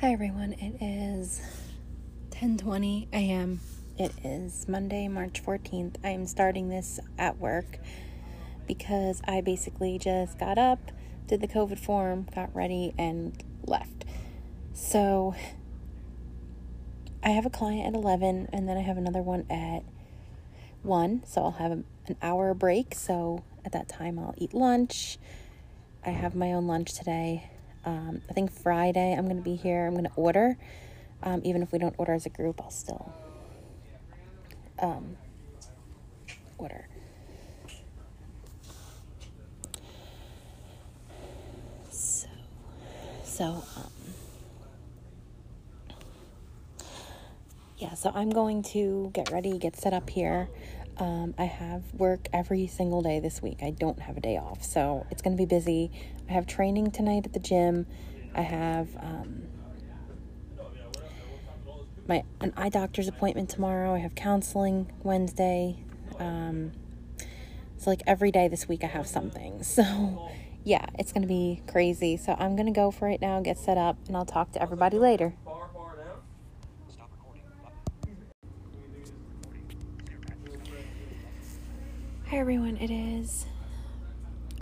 Hi everyone. It is 10:20 a.m. It is Monday, March 14th. I am starting this at work because I basically just got up, did the COVID form, got ready and left. So I have a client at 11 and then I have another one at 1, so I'll have an hour break. So at that time I'll eat lunch. I have my own lunch today. Um, I think Friday I'm going to be here. I'm going to order. Um, even if we don't order as a group, I'll still um, order. So, so, um, yeah, so I'm going to get ready, get set up here. Um, I have work every single day this week. I don't have a day off, so it's going to be busy. I have training tonight at the gym. I have um, my an eye doctor's appointment tomorrow. I have counseling Wednesday. Um, so like every day this week, I have something. So yeah, it's to be crazy. So I'm to go for it now, get set up, and I'll talk to everybody later. Hi everyone, it is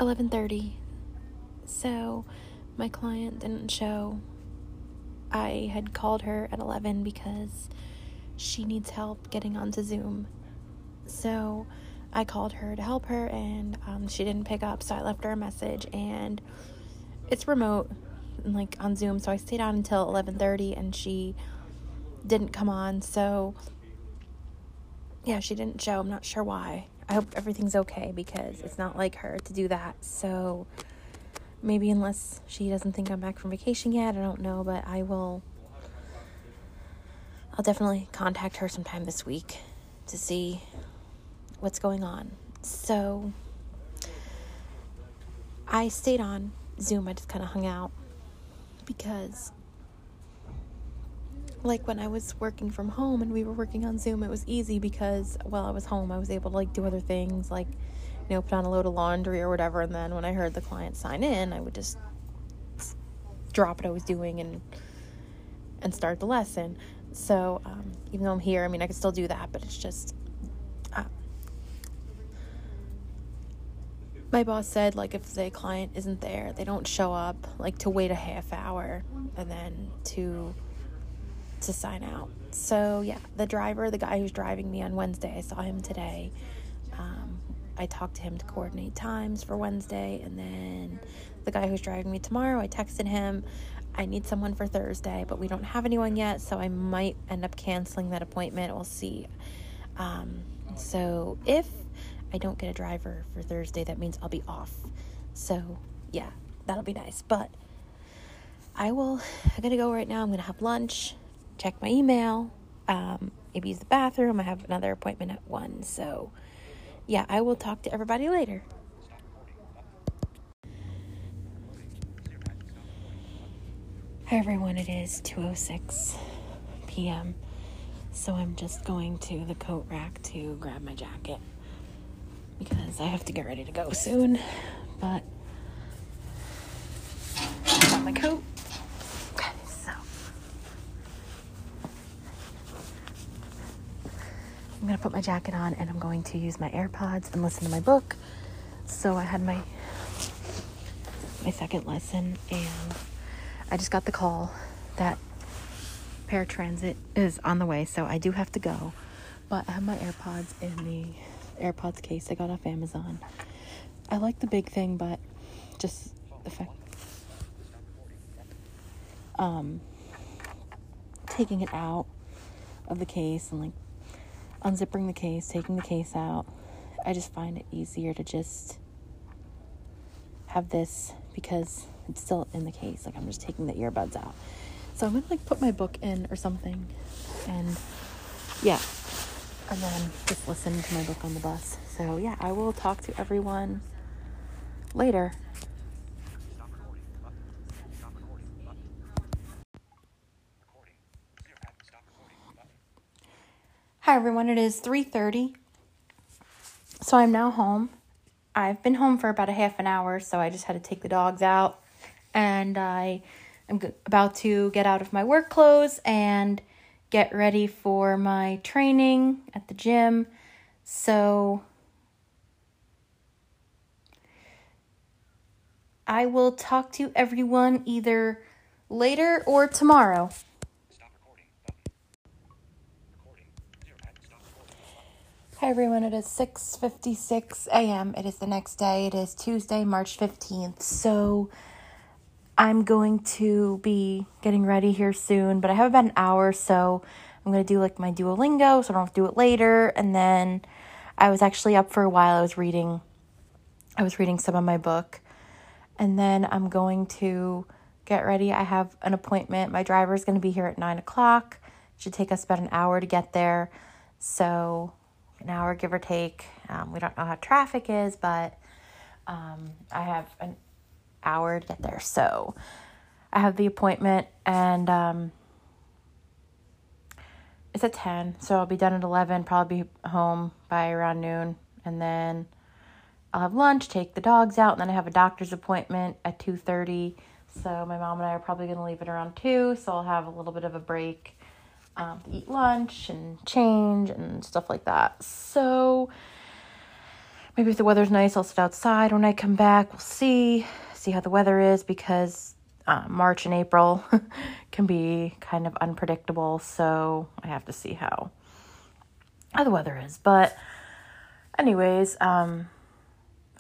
11:30. So, my client didn't show. I had called her at 11 because she needs help getting onto Zoom. So, I called her to help her and um, she didn't pick up, so I left her a message and it's remote like on Zoom, so I stayed on until 11:30 and she didn't come on. So, yeah, she didn't show. I'm not sure why. I hope everything's okay because it's not like her to do that. So maybe unless she doesn't think I'm back from vacation yet, I don't know, but I will I'll definitely contact her sometime this week to see what's going on. So I stayed on Zoom. I just kind of hung out because like when I was working from home and we were working on Zoom, it was easy because while I was home, I was able to like do other things, like you know, put on a load of laundry or whatever. And then when I heard the client sign in, I would just drop what I was doing and and start the lesson. So um, even though I'm here, I mean, I can still do that, but it's just. Uh, my boss said like if the client isn't there they don't show up like to wait a half hour and then to to sign out. So, yeah, the driver, the guy who's driving me on Wednesday, I saw him today. I talked to him to coordinate times for Wednesday. And then the guy who's driving me tomorrow, I texted him. I need someone for Thursday, but we don't have anyone yet. So I might end up canceling that appointment. We'll see. Um, so if I don't get a driver for Thursday, that means I'll be off. So, yeah, that'll be nice. But I will, I gotta go right now. I'm gonna have lunch check my email, um, maybe use the bathroom. I have another appointment at 1. So, yeah, I will talk to everybody later. Hi everyone, it is 2:06 p.m. So I'm just going to the coat rack to grab my jacket because I have to get ready to go soon. But I got my coat. I'm gonna put my jacket on and I'm going to use my AirPods and listen to my book. So I had my my second lesson and I just got the call that paratransit is on the way, so I do have to go. But I have my AirPods in the AirPods case I got off Amazon. I like the big thing, but just the fact um taking it out of the case and like unzipping the case, taking the case out. I just find it easier to just have this because it's still in the case. Like I'm just taking the earbuds out. So I'm gonna like put my book in or something and yeah. And then just listen to my book on the bus. So yeah, I will talk to everyone later. Hi everyone, it is 3:30. So I'm now home. I've been home for about a half an hour, so I just had to take the dogs out and I I'm about to get out of my work clothes and get ready for my training at the gym. So I will talk to everyone either later or tomorrow. Hi everyone, it is 6:56 a.m. It is the next day. It is Tuesday, March 15th. So I'm going to be getting ready here soon, but I have about an hour, so I'm going to do like my Duolingo so I don't have to do it later. And then I was actually up for a while. I was reading I was reading some of my book. And then I'm going to get ready. I have an appointment. My driver is going to be here at nine o'clock. It should take us about an hour to get there. So an hour, give or take. Um, we don't know how traffic is, but um, I have an hour to get there. So I have the appointment and um, it's at 10. So I'll be done at 11, probably be home by around noon. And then I'll have lunch, take the dogs out, and then I have a doctor's appointment at 2.30. So my mom and I are probably going to leave it around 2, so I'll have a little bit of a break um, eat lunch and change and stuff like that. So maybe if the weather's nice, I'll sit outside when I come back. We'll see, see how the weather is because uh, March and April can be kind of unpredictable. So I have to see how how the weather is. But anyways, um,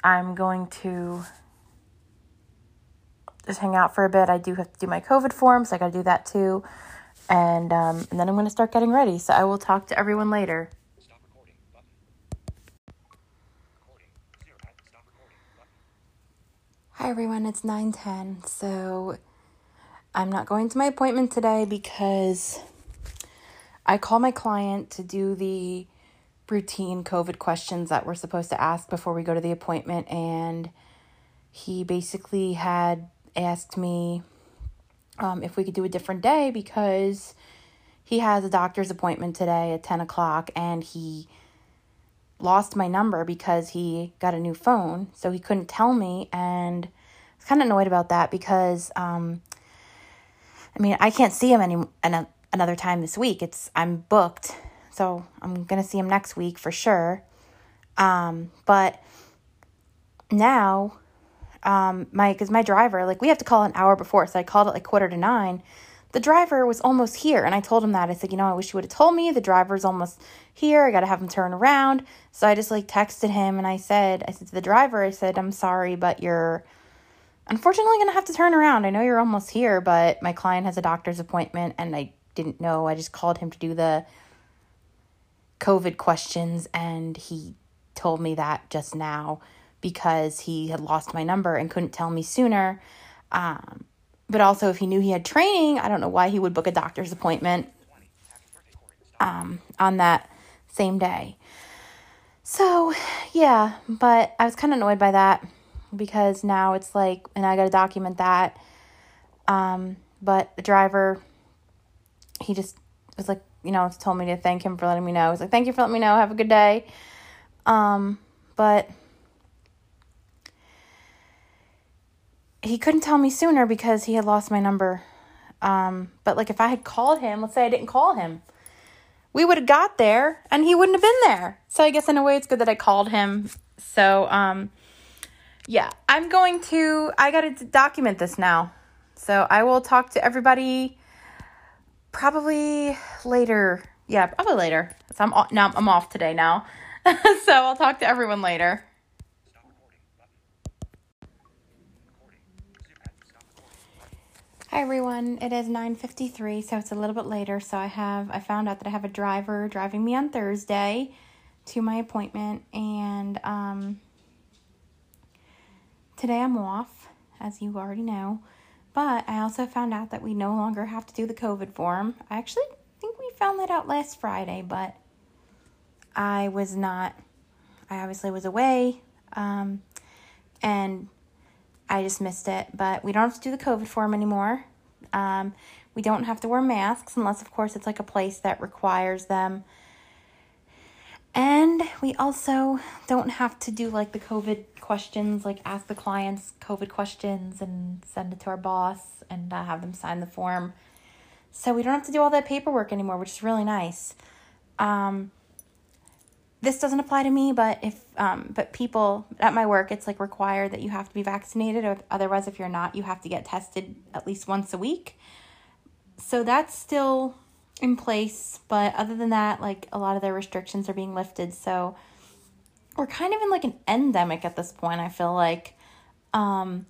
I'm going to just hang out for a bit. I do have to do my COVID forms. So I got to do that too and um, and then I'm going to start getting ready. So I will talk to everyone later. Hi everyone, it's 9:10. So I'm not going to my appointment today because I call my client to do the routine COVID questions that we're supposed to ask before we go to the appointment and he basically had asked me um, if we could do a different day because he has a doctor's appointment today at 10 o'clock and he lost my number because he got a new phone. So he couldn't tell me. And I was kind of annoyed about that because, um, I mean, I can't see him any an, another time this week. It's I'm booked, so I'm gonna see him next week for sure. Um, but now um, my because my driver like we have to call an hour before, so I called it like quarter to nine. The driver was almost here, and I told him that I said, you know, I wish you would have told me. The driver's almost here. I got to have him turn around. So I just like texted him, and I said, I said to the driver, I said, I'm sorry, but you're unfortunately gonna have to turn around. I know you're almost here, but my client has a doctor's appointment, and I didn't know. I just called him to do the COVID questions, and he told me that just now because he had lost my number and couldn't tell me sooner. Um, but also, if he knew he had training, I don't know why he would book a doctor's appointment um, on that same day. So, yeah, but I was kind of annoyed by that because now it's like, and I got to document that. Um, but the driver, he just was like, you know, told me to thank him for letting me know. He was like, thank you for letting me know. Have a good day. Um, but he couldn't tell me sooner because he had lost my number. Um, but like if I had called him, let's say I didn't call him, we would have got there and he wouldn't have been there. So I guess in a way it's good that I called him. So um yeah, I'm going to I got to document this now. So I will talk to everybody probably later. Yeah, probably later. So I'm now I'm off today now. so I'll talk to everyone later. Hi everyone. It is 9:53, so it's a little bit later. So I have I found out that I have a driver driving me on Thursday to my appointment and um today I'm off, as you already know. But I also found out that we no longer have to do the COVID form. I actually think we found that out last Friday, but I was not I obviously was away. Um and I just missed it. But we don't have to do the COVID form anymore. Um, we don't have to wear masks unless, of course, it's like a place that requires them. And we also don't have to do like the COVID questions, like ask the clients COVID questions and send it to our boss and uh, have them sign the form. So we don't have to do all that paperwork anymore, which is really nice. Um, this doesn't apply to me, but if um, but people at my work, it's like required that you have to be vaccinated, or otherwise, if you're not, you have to get tested at least once a week. So that's still in place, but other than that, like a lot of their restrictions are being lifted. So we're kind of in like an endemic at this point. I feel like, um,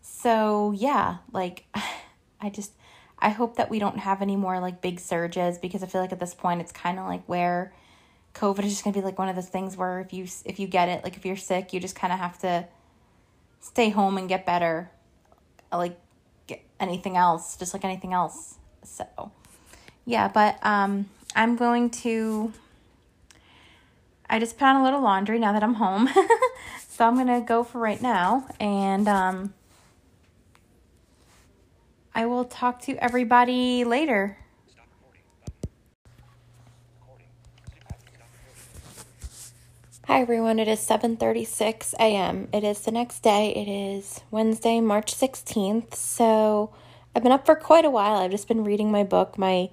so yeah, like I just I hope that we don't have any more like big surges because I feel like at this point it's kind of like where COVID is just gonna be like one of those things where if you if you get it, like if you're sick, you just kind of have to stay home and get better, like get anything else, just like anything else. So, yeah, but um, I'm going to. I just put on a little laundry now that I'm home, so I'm gonna go for right now, and um, I will talk to everybody later. Hi everyone, it is 7:36 a.m. It is the next day. It is Wednesday, March 16th. So, I've been up for quite a while. I've just been reading my book. My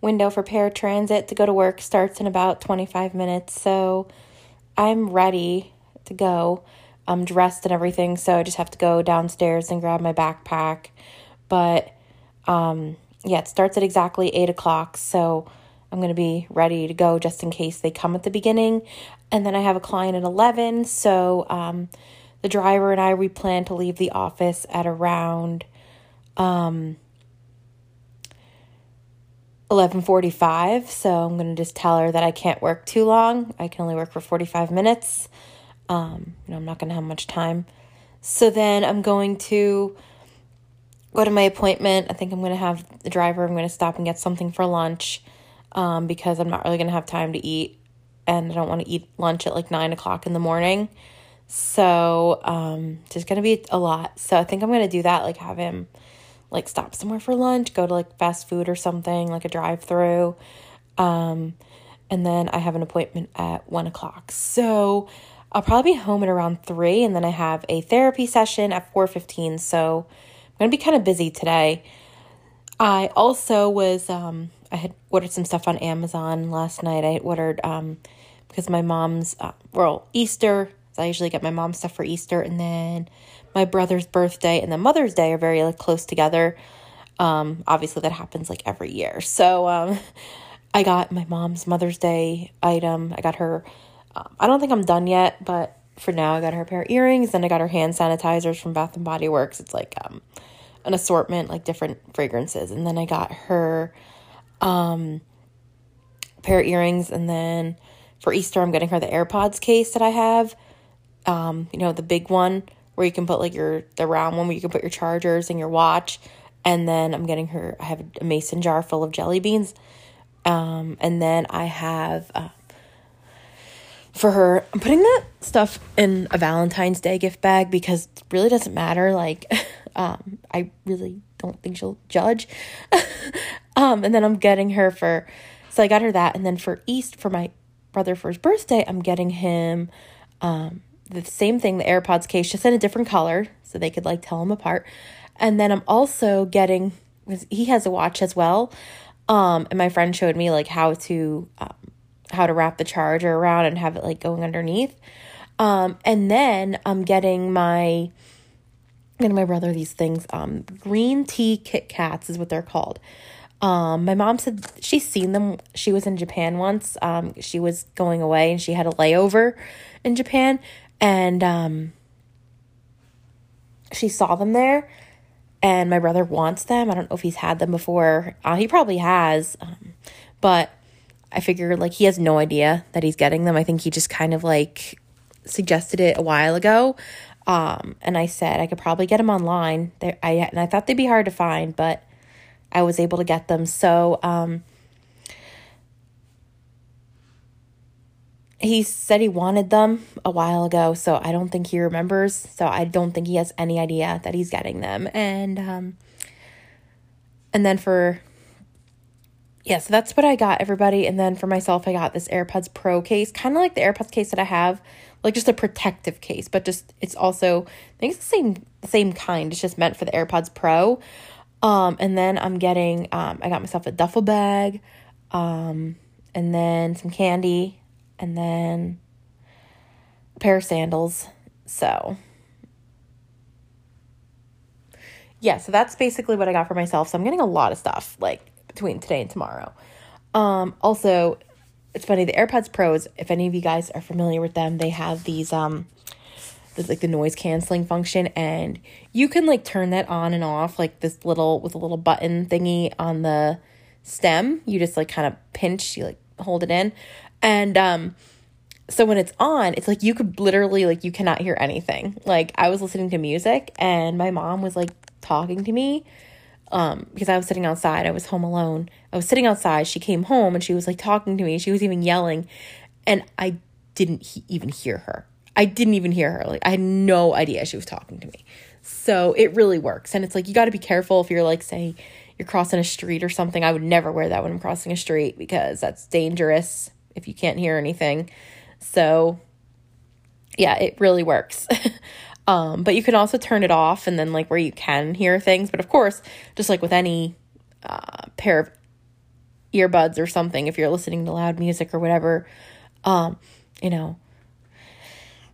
window for paratransit to go to work starts in about 25 minutes. So, I'm ready to go. I'm dressed and everything, so I just have to go downstairs and grab my backpack. But um yeah, it starts at exactly 8 o'clock. So, I'm going to be ready to go just in case they come at the beginning. And then I have a client at 11. So um, the driver and I, we plan to leave the office at around um, 11.45. So I'm going to just tell her that I can't work too long. I can only work for 45 minutes. Um, you know, I'm not going to have much time. So then I'm going to go to my appointment. I think I'm going to have the driver, I'm going to stop and get something for lunch um, because I'm not really going to have time to eat and I don't want to eat lunch at like nine o'clock in the morning. So, um, just to be a lot. So, I think I'm to do that, like have him like stop somewhere for lunch, go to like fast food or something, like a drive through. Um, and then I have an appointment at one o'clock. So, I'll probably be home at around three, and then I have a therapy session at four fifteen. So, I'm gonna be kind of busy today. I also was um, I had ordered some stuff on Amazon last night. I ordered um because my mom's uh, well Easter. So I usually get my mom's stuff for Easter, and then my brother's birthday and then Mother's Day are very like close together. Um, obviously that happens like every year. So um, I got my mom's Mother's Day item. I got her. Um, I don't think I'm done yet, but for now I got her pair of earrings. Then I got her hand sanitizers from Bath and Body Works. It's like um, an assortment like different fragrances, and then I got her um, pair of earrings, and then for Easter, I'm getting her the AirPods case that I have. Um, you know, the big one where you can put like your the round one where you can put your chargers and your watch. And then I'm getting her. I have a mason jar full of jelly beans. Um, and then I have uh, for her. I'm putting that stuff in a Valentine's Day gift bag because it really doesn't matter. Like, um, I really don't think she'll judge. um, and then I'm getting her for, so I got her that. And then for East, for my brother for his birthday, I'm getting him um, the same thing, the AirPods case, just in a different color so they could like tell them apart. And then I'm also getting, he has a watch as well. Um, and my friend showed me like how to, um, how to wrap the charger around and have it like going underneath. Um, and then I'm getting my, getting my brother these things. Um, green tea Kit Kats is what they're called. Um, my mom said she's seen them. She was in Japan once. Um, she was going away and she had a layover in Japan, and um, she saw them there. And my brother wants them. I don't know if he's had them before. Uh, he probably has, um, but I figured like he has no idea that he's getting them. I think he just kind of like suggested it a while ago. Um, and I said I could probably get them online. There, I and I thought they'd be hard to find, but I was able to get them. So, um, he said he wanted them a while ago, so I don't think he remembers. So I don't think he has any idea that he's getting them. And um, and then for yeah, so that's what I got, everybody. And then for myself, I got this AirPods Pro case, kind of like the AirPods case that I have, like just a protective case, but just it's also I think it's the same same kind. It's just meant for the AirPods Pro. Um, and then I'm getting um, I got myself a duffel bag, um, and then some candy, and then a pair of sandals. So yeah, so that's basically what I got for myself. So I'm getting a lot of stuff like between today and tomorrow. Um, also, it's funny the AirPods Pros. If any of you guys are familiar with them, they have these um, there's like the noise canceling function, and you can like turn that on and off like this little with a little button thingy on the stem. You just like kind of pinch, you like hold it in, and um, so when it's on, it's like you could literally like you cannot hear anything. Like I was listening to music, and my mom was like talking to me um, because I was sitting outside. I was home alone. I was sitting outside. She came home and she was like talking to me. She was even yelling, and I didn't he- even hear her. I didn't even hear her. Like I had no idea she was talking to me. So it really works. And it's like you got to be careful if you're like say you're crossing a street or something. I would never wear that when I'm crossing a street because that's dangerous if you can't hear anything. So yeah, it really works. Um, but you can also turn it off and then like where you can hear things. But of course, just like with any uh, pair of earbuds or something, if you're listening to loud music or whatever, um, you know,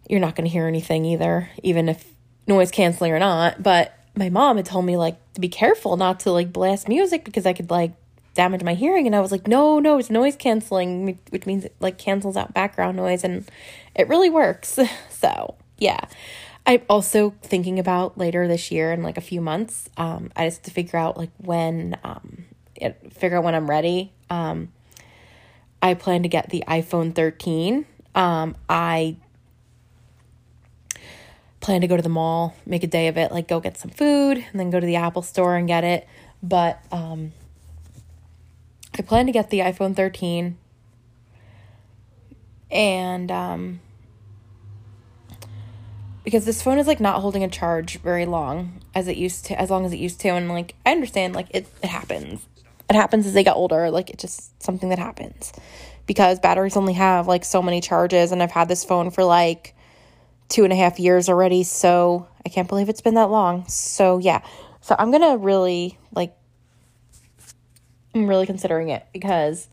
you're not going to hear anything either, even if noise canceling or not. But my mom had told me like to be careful not to like blast music because I could like damage my hearing and I was like no no it's noise canceling which means it like cancels out background noise and it really works so yeah I'm also thinking about later this year in like a few months. Um, I just to figure out like when, um, it, figure out when I'm ready. Um, I plan to get the iPhone 13. Um, I plan to go to the mall, make a day of it, like go get some food, and then go to the Apple store and get it. But um, I plan to get the iPhone 13. And um, because this phone is like not holding a charge very long as it used to as long as it used to and like I understand like it, it happens. It happens as they get older, like it's just something that happens. Because batteries only have like so many charges and I've had this phone for like two and a half years already, so I can't believe it's been that long. So yeah. So I'm gonna really like I'm really considering it because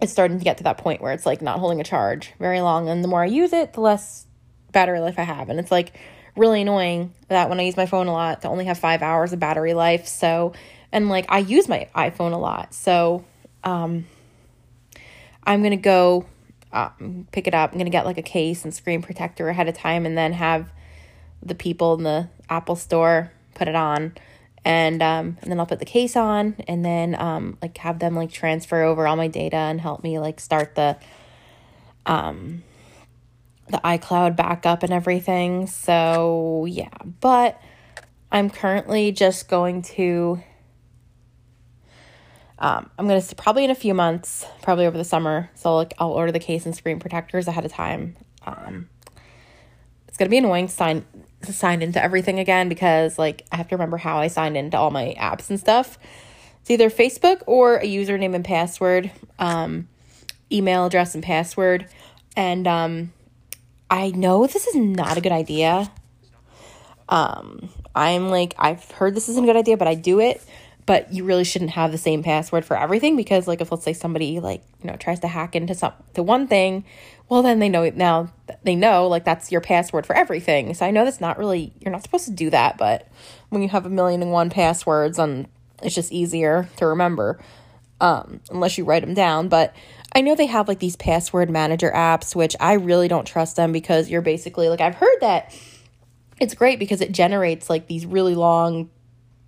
it's starting to get to that point where it's like not holding a charge very long and the more I use it, the less battery life I have. And it's like really annoying that when I use my phone a lot to only have five hours of battery life. So, and like I use my iPhone a lot. So, um, I'm going to go um, pick it up. I'm to get like a case and screen protector ahead of time and then have the people in the Apple store put it on. And um, and then I'll put the case on and then um, like have them like transfer over all my data and help me like start the um the iCloud backup and everything. So, yeah, but I'm currently just going to um, I'm gonna probably in a few months, probably over the summer. So like I'll order the case and screen protectors ahead of time. Um, it's gonna be annoying to sign to sign into everything again because like I have to remember how I signed into all my apps and stuff. It's either Facebook or a username and password, um, email address and password, and um, I know this is not a good idea. Um, I'm like, I've heard this isn't a good idea, but I do it. But you really shouldn't have the same password for everything because, like, if let's say somebody like you know tries to hack into some to one thing, well then they know now they know like that's your password for everything. So I know that's not really you're not supposed to do that, but when you have a million and one passwords, and it's just easier to remember, um, unless you write them down. But I know they have like these password manager apps, which I really don't trust them because you're basically like, I've heard that it's great because it generates like these really long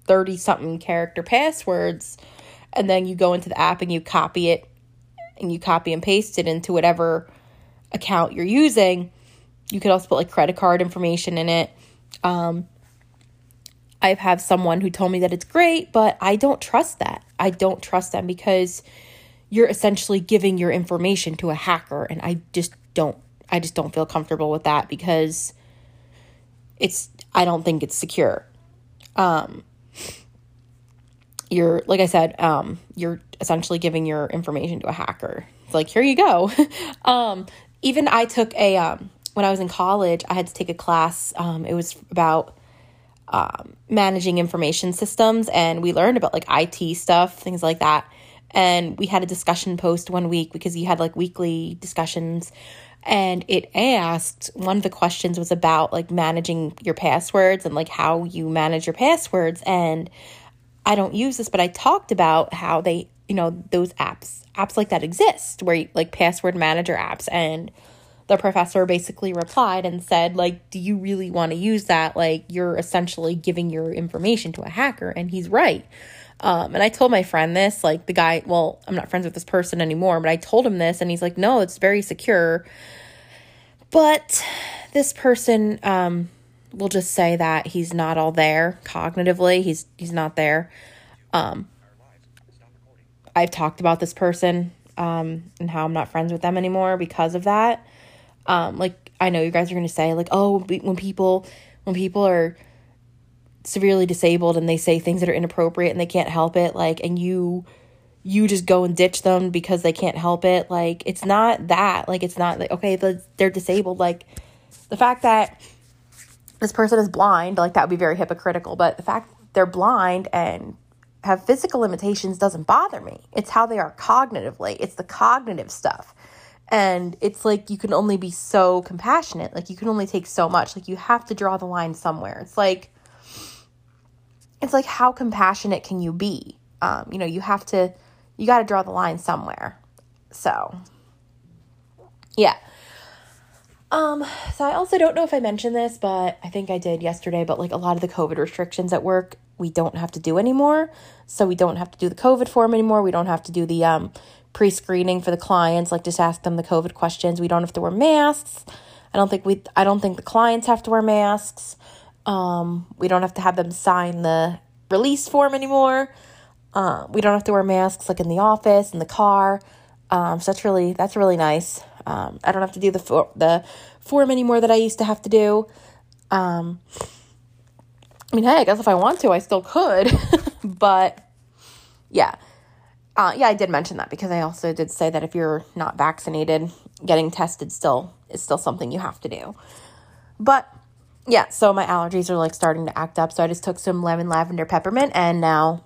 30 something character passwords. And then you go into the app and you copy it and you copy and paste it into whatever account you're using. You could also put like credit card information in it. Um, I've had someone who told me that it's great, but I don't trust that. I don't trust them because you're essentially giving your information to a hacker and I just don't I just don't feel comfortable with that because it's I don't think it's secure. Um you're like I said, um you're essentially giving your information to a hacker. It's like, here you go. um, even I took a, um, when I was in college, I had to take a class. Um, it was about um, managing information systems, and we learned about like IT stuff, things like that. And we had a discussion post one week because you had like weekly discussions and it asked one of the questions was about like managing your passwords and like how you manage your passwords and I don't use this but I talked about how they you know those apps apps like that exist where you, like password manager apps. And the professor basically replied and said like do you really want to use that? Like you're essentially giving your information to a hacker. And he's right. Um, and I told my friend this, like the guy, well, I'm not friends with this person anymore, but I told him this, and he's like, no, it's very secure. But this person um, will just say that he's not all there cognitively. He's he's not there. Um, I've talked about this person um, and how I'm not friends with them anymore because of that. Um, like I know you guys are to say like, oh, when people when people are severely disabled and they say things that are inappropriate and they can't help it like and you you just go and ditch them because they can't help it like it's not that like it's not like okay the, they're disabled like the fact that this person is blind like that would be very hypocritical but the fact they're blind and have physical limitations doesn't bother me it's how they are cognitively it's the cognitive stuff and it's like you can only be so compassionate like you can only take so much like you have to draw the line somewhere it's like it's like how compassionate can you be? Um, you know, you have to you got to draw the line somewhere. So, yeah. Um, so I also don't know if I mentioned this, but I think I did yesterday, but like a lot of the COVID restrictions at work, we don't have to do anymore. So we don't have to do the COVID form anymore. We don't have to do the um pre-screening for the clients, like just ask them the COVID questions. We don't have to wear masks. I don't think we I don't think the clients have to wear masks. Um, we don't have to have them sign the release form anymore. Uh, we don't have to wear masks like in the office, in the car. Um, so that's really that's really nice. Um, I don't have to do the for- the form anymore that I used to have to do. Um, I mean, hey, I guess if I want to, I still could, but yeah, uh, yeah, I did mention that because I also did say that if you're not vaccinated, getting tested still is still something you have to do. But yeah, so my allergies are like starting to act up. So I just took some lemon lavender peppermint, and now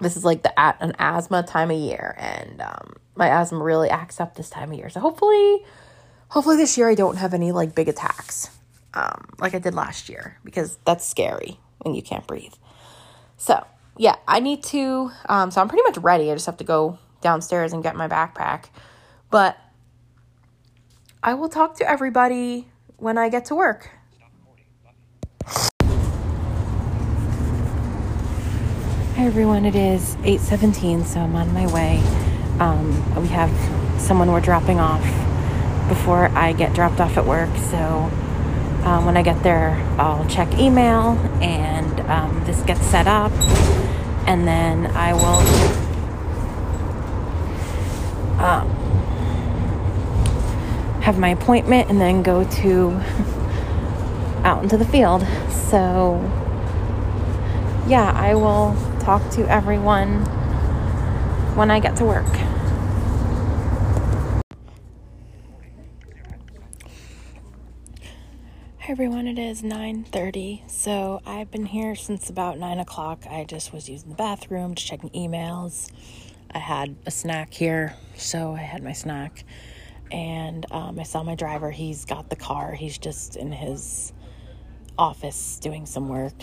this is like the an asthma time of year, and um, my asthma really acts up this time of year. So hopefully, hopefully this year I don't have any like big attacks, um, like I did last year, because that's scary when you can't breathe. So yeah, I need to. Um, so I'm pretty much ready. I just have to go downstairs and get my backpack, but I will talk to everybody when I get to work. Hi everyone, it is 8:17, so I'm on my way. Um, we have someone we're dropping off before I get dropped off at work. So um, when I get there, I'll check email and um, this gets set up, and then I will um, have my appointment and then go to out into the field. So yeah, I will talk to everyone when I get to work. Hi everyone, it is 9.30, so I've been here since about 9 o'clock. I just was using the bathroom, just checking emails. I had a snack here, so I had my snack. And um, I saw my driver, he's got the car, he's just in his office doing some work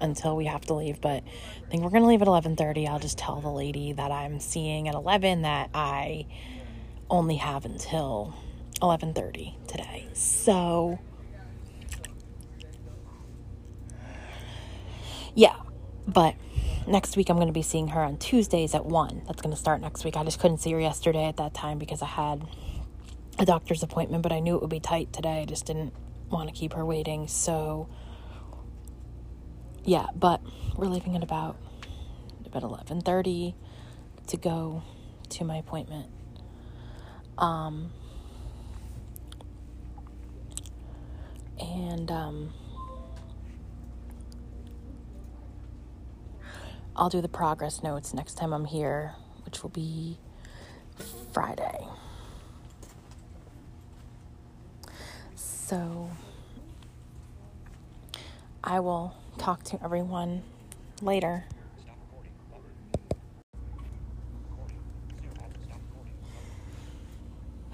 until we have to leave but i think we're going to leave at 11.30 i'll just tell the lady that i'm seeing at 11 that i only have until 11.30 today. So yeah but next week i'm going to be seeing her on tuesdays at 1 that's going to start next week. I just couldn't see her yesterday at that time because i had a doctor's appointment but i knew it would be tight today. I just didn't want to keep her waiting. So yeah, but we're leaving at about about eleven thirty to go to my appointment. Um, and um, I'll do the progress notes next time I'm here which will be Friday. So I will talk to everyone later.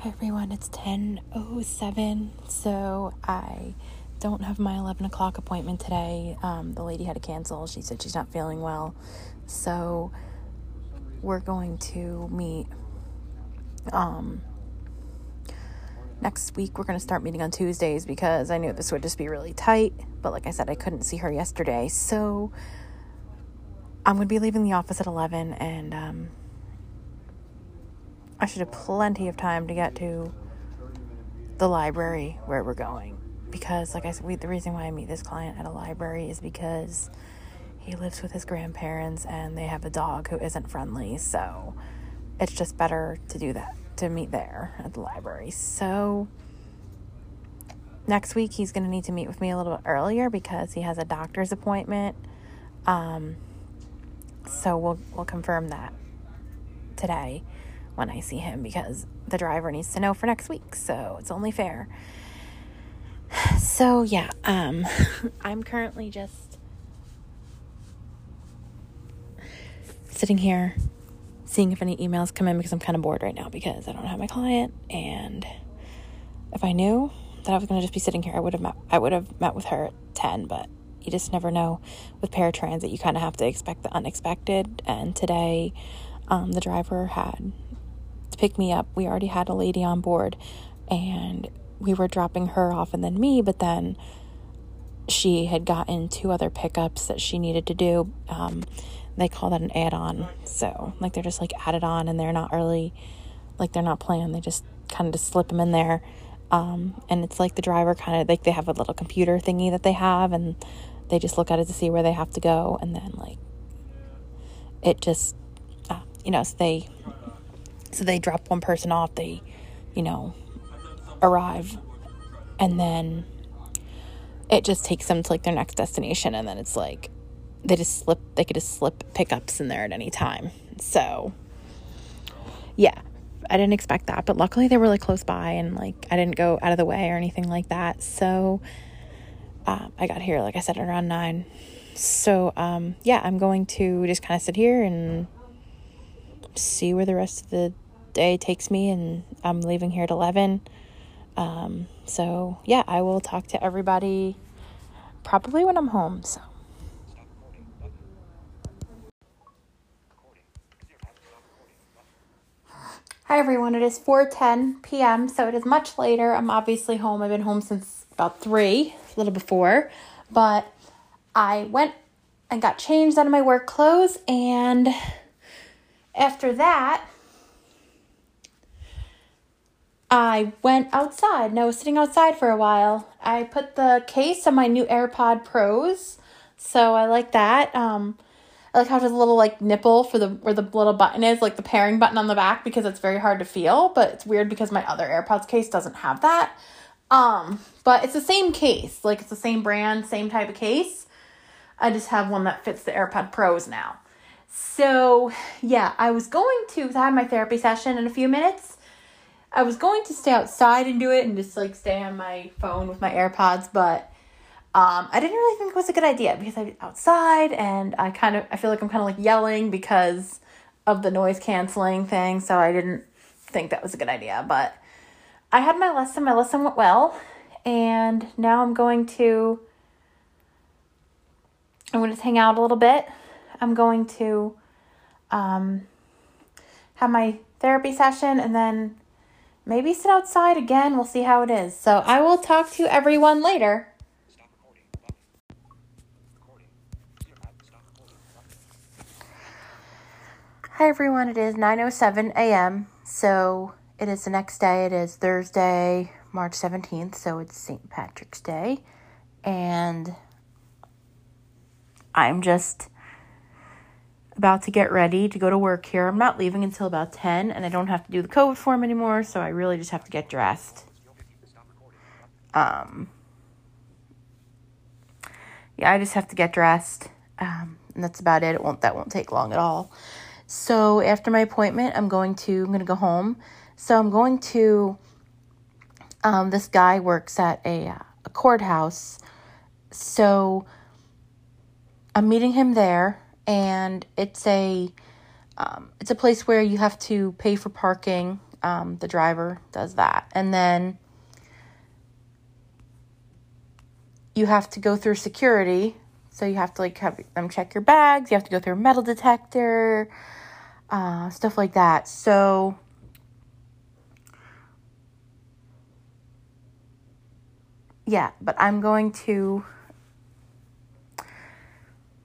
Everyone, it's 10.07, so I don't have my 11 o'clock appointment today. Um, the lady had to cancel. She said she's not feeling well. So we're going to meet um, next week. We're going to start meeting on Tuesdays because I knew this would just be really tight. But like I said, I couldn't see her yesterday. So I'm going to be leaving the office at 11 and um, I should have plenty of time to get to the library where we're going because, like I said, we, the reason why I meet this client at a library is because he lives with his grandparents and they have a dog who isn't friendly. So it's just better to do that, to meet there at the library. So next week he's going to need to meet with me a little bit earlier because he has a doctor's appointment. Um, so we'll we'll confirm that today when I see him because the driver needs to know for next week. So it's only fair. So yeah, um, I'm currently just sitting here seeing if any emails come in because I'm kind of bored right now because I don't have my client. And if I knew that I was going to just be sitting here I would have met, I would have met with her at 10 but you just never know with paratransit you kind of have to expect the unexpected. And today um, the driver had to pick me up. We already had a lady on board and we were dropping her off and then me, but then she had gotten two other pickups that she needed to do. Um, they call that an add on. So, like, they're just like added on and they're not really, like, they're not planned. They just kind of just slip them in there. Um, and it's like the driver kind of, like, they have a little computer thingy that they have and they just look at it to see where they have to go. And then, like, it just, uh, you know, so they, so they drop one person off. They, you know, arrive and then it just takes them to like their next destination and then it's like they just slip they could just slip pickups in there at any time so yeah i didn't expect that but luckily they were like close by and like i didn't go out of the way or anything like that so uh, i got here like i said around nine so um, yeah i'm going to just kind of sit here and see where the rest of the day takes me and i'm leaving here at 11 um, so, yeah, I will talk to everybody probably when I'm home. So. Hi everyone, it is 4:10 p.m. so it is much later. I'm obviously home. I've been home since about 3, a little before, but I went and got changed out of my work clothes and after that, I went outside and I was sitting outside for a while. I put the case on my new AirPod Pros, so I like that. Um, I like how it has a little like nipple for the where the little button is, like the pairing button on the back, because it's very hard to feel. But it's weird because my other AirPods case doesn't have that. Um, but it's the same case, like it's the same brand, same type of case. I just have one that fits the AirPod Pros now. So yeah, I was going to I have my therapy session in a few minutes I was going to stay outside and do it and just like stay on my phone with my AirPods, but um, I didn't really think it was a good idea because I'm outside and I kind of I feel like I'm kind of like yelling because of the noise canceling thing, so I didn't think that was a good idea. But I had my lesson. My lesson went well, and now I'm going to I'm going to hang out a little bit. I'm going to um, have my therapy session and then maybe sit outside again. We'll see how it is. So I will talk to everyone later. Hi everyone, it is 9:07 a.m. So it is the next day. It is Thursday, March 17th, so it's St. Patrick's Day. And I'm just about to get ready to go to work here. I'm not leaving until about 10, and I don't have to do the COVID form anymore, so I really just have to get dressed. Um, yeah, I just have to get dressed, um, and that's about it. It won't that won't take long at all. So after my appointment, I'm going to I'm going to go home. So I'm going to um, this guy works at a, uh, a courthouse. So I'm meeting him there, and it's a um, it's a place where you have to pay for parking. Um, the driver does that, and then you have to go through security. So you have to like have them check your bags. You have to go through a metal detector, uh, stuff like that. So yeah, but I'm going to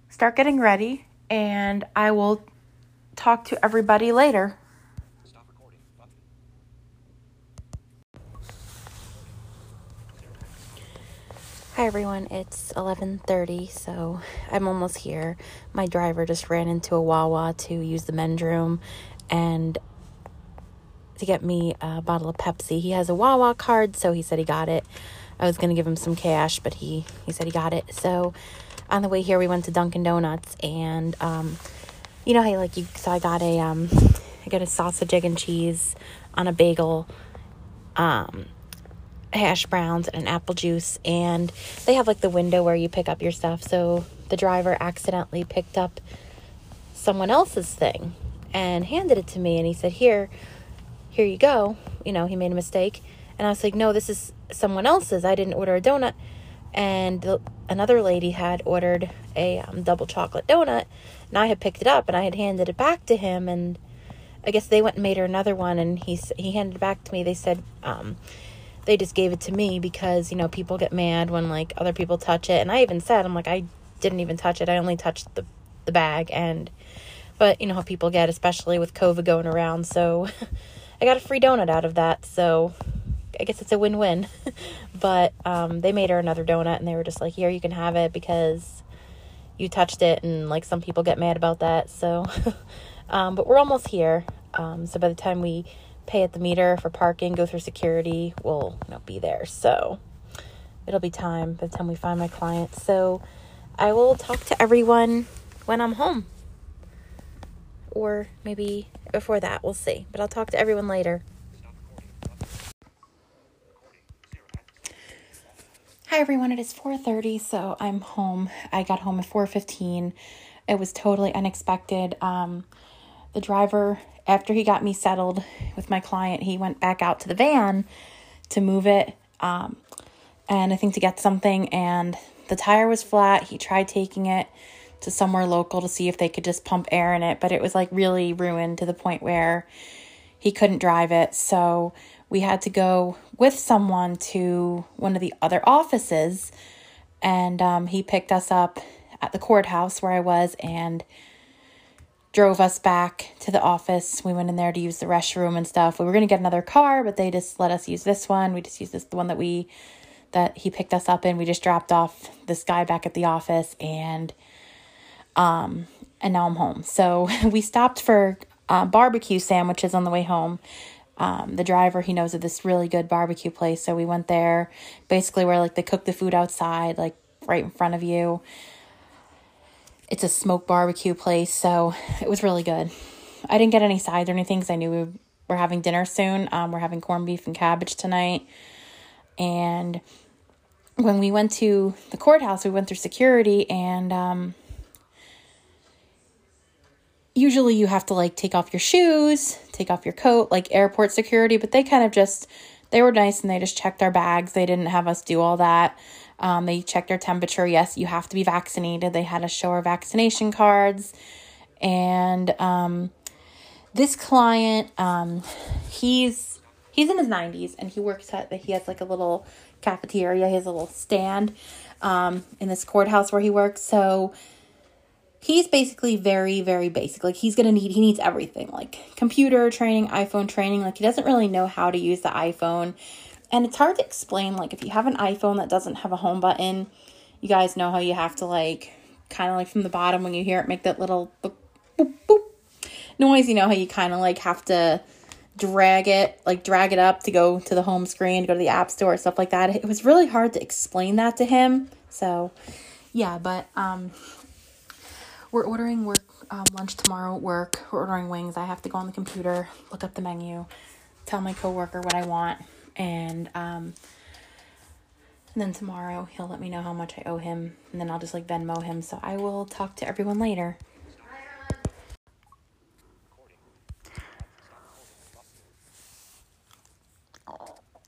start getting ready and I will talk to everybody later. Hi everyone, it's 11:30, so I'm almost here. My driver just ran into a Wawa to use the men's room and to get me a bottle of Pepsi. He has a Wawa card, so he said he got it. I was going to give him some cash, but he he said he got it. So on the way here we went to Dunkin Donuts and um you know how like you so I got a um I got a sausage egg and cheese on a bagel um hash browns and an apple juice and they have like the window where you pick up your stuff. So the driver accidentally picked up someone else's thing and handed it to me and he said here here you go. You know he made a mistake. And i was like no this is someone else's. I didn't order a donut. And the, another lady had ordered a um, double chocolate donut and i had picked it up and i had handed it back to him and i guess they went and made her another one and he, he handed it back to me. They said um, they just gave it to me because you know people get mad when like other people touch it. And i even said i'm like i didn't even touch it. I only touched the the bag. And but you know how people get especially with covid going around. So i got a free donut out of that. So i guess it's a win-win. But um, they made her another donut and they were just like here you can have it because you touched it and like some people get mad about that. So um, but we're almost here. Um, so by the time we pay at the meter for parking, go through security, we'll you know, be there. So it'll be time by the time we find my client. So I will talk to everyone when I'm home. Or maybe before that, we'll see. But I'll talk to everyone later. Hi everyone, it is 4:30, so I'm home. I got home at 4:15. It was totally unexpected. Um, the driver after he got me settled with my client, he went back out to the van to move it. Um, and I think to get something, and the tire was flat. He tried taking it to somewhere local to see if they could just pump air in it, but it was like really ruined to the point where he couldn't drive it. So we had to go with someone to one of the other offices, and um, he picked us up at the courthouse where I was, and drove us back to the office. We went in there to use the restroom and stuff. We were going to get another car, but they just let us use this one. We just used this the one that we that he picked us up in. We just dropped off this guy back at the office and um and now I'm home. So we stopped for uh, barbecue sandwiches on the way home. Um, the driver he knows of this really good barbecue place, so we went there. Basically, where like they cook the food outside, like right in front of you it's a smoke barbecue place, so it was really good. I didn't get any sides or anything because I knew we were having dinner soon. Um, we're having corned beef and cabbage tonight. And when we went to the courthouse, we went through security, and um, usually you have to like take off your shoes, take off your coat, like airport security, but they kind of just they were nice and they just checked our bags. They didn't have us do all that. Um, they checked our temperature. Yes, you have to be vaccinated. They had us show our vaccination cards. And um, this client, um, he's he's in his 90s and he works at he has like a little cafeteria. He has a little stand um, in this courthouse where he works. So he's basically very very basic like he's gonna need he needs everything like computer training iphone training like he doesn't really know how to use the iphone and it's hard to explain like if you have an iphone that doesn't have a home button you guys know how you have to like kind of like from the bottom when you hear it make that little boop, boop, boop noise you know how you kind of like have to drag it like drag it up to go to the home screen go to the app store stuff like that it was really hard to explain that to him so yeah but um we're ordering work um, lunch tomorrow at work. We're ordering wings. I have to go on the computer, look up the menu, tell my coworker what I want, and um, and then tomorrow he'll let me know how much I owe him, and then I'll just like Venmo him. So I will talk to everyone later.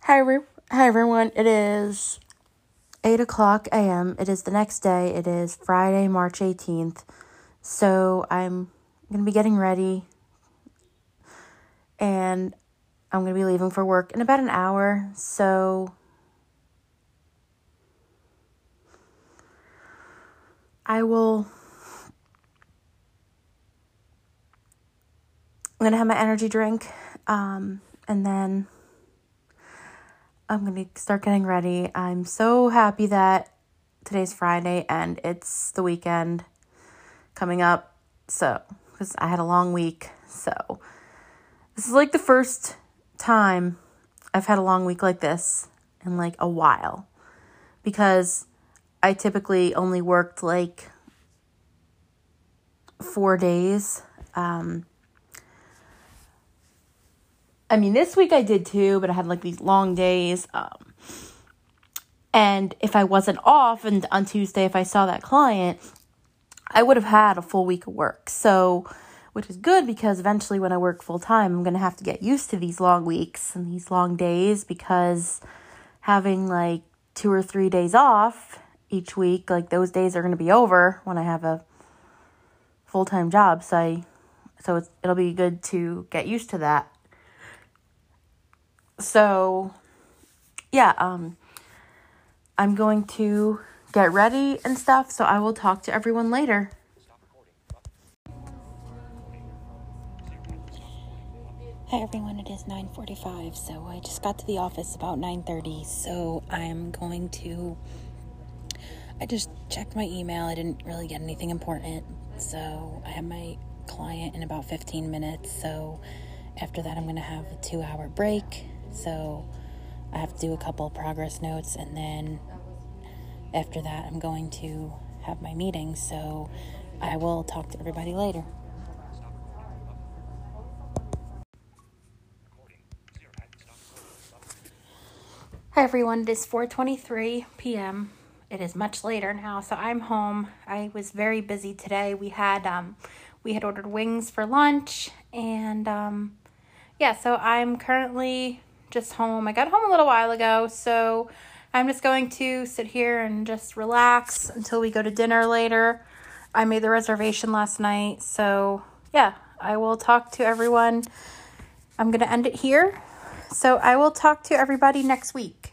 Hi, hi everyone. It is 8 o'clock a.m. It is the next day. It is Friday, March 18th. So I'm going to be getting ready and I'm going to be leaving for work in about an hour. So I will. I'm going to have my energy drink um, and then I'm going to start getting ready. I'm so happy that today's Friday and it's the weekend coming up. So, because I had a long week. So, this is like the first time I've had a long week like this in like a while. Because I typically only worked like four days. Um, I mean, this week I did too, but I had like these long days. Um, and if I wasn't off and on Tuesday, if I saw that client, I would have had a full week of work. So, which is good because eventually when I work full time, I'm going to have to get used to these long weeks and these long days because having like two or three days off each week, like those days are going to be over when I have a full time job. So, I, so it'll be good to get used to that so yeah, um, I'm going to get ready and stuff. So I will talk to everyone later. Hi everyone, it is 9:45. So I just got to the office about 9:30. So I'm going to I just checked my email. I didn't really get anything important. So I have my client in about 15 minutes. So after that I'm going to have a 2-hour break so I have to do a couple progress notes and then after that I'm going to have my meeting. So I will talk to everybody later. Hi everyone, it is 4:23 p.m. It is much later now, so I'm home. I was very busy today. We had um we had ordered wings for lunch and um yeah, so I'm currently just home. I got home a little while ago, so I'm just going to sit here and just relax until we go to dinner later. I made the reservation last night, so yeah, I will talk to everyone. I'm going to end it here. So I will talk to everybody next week.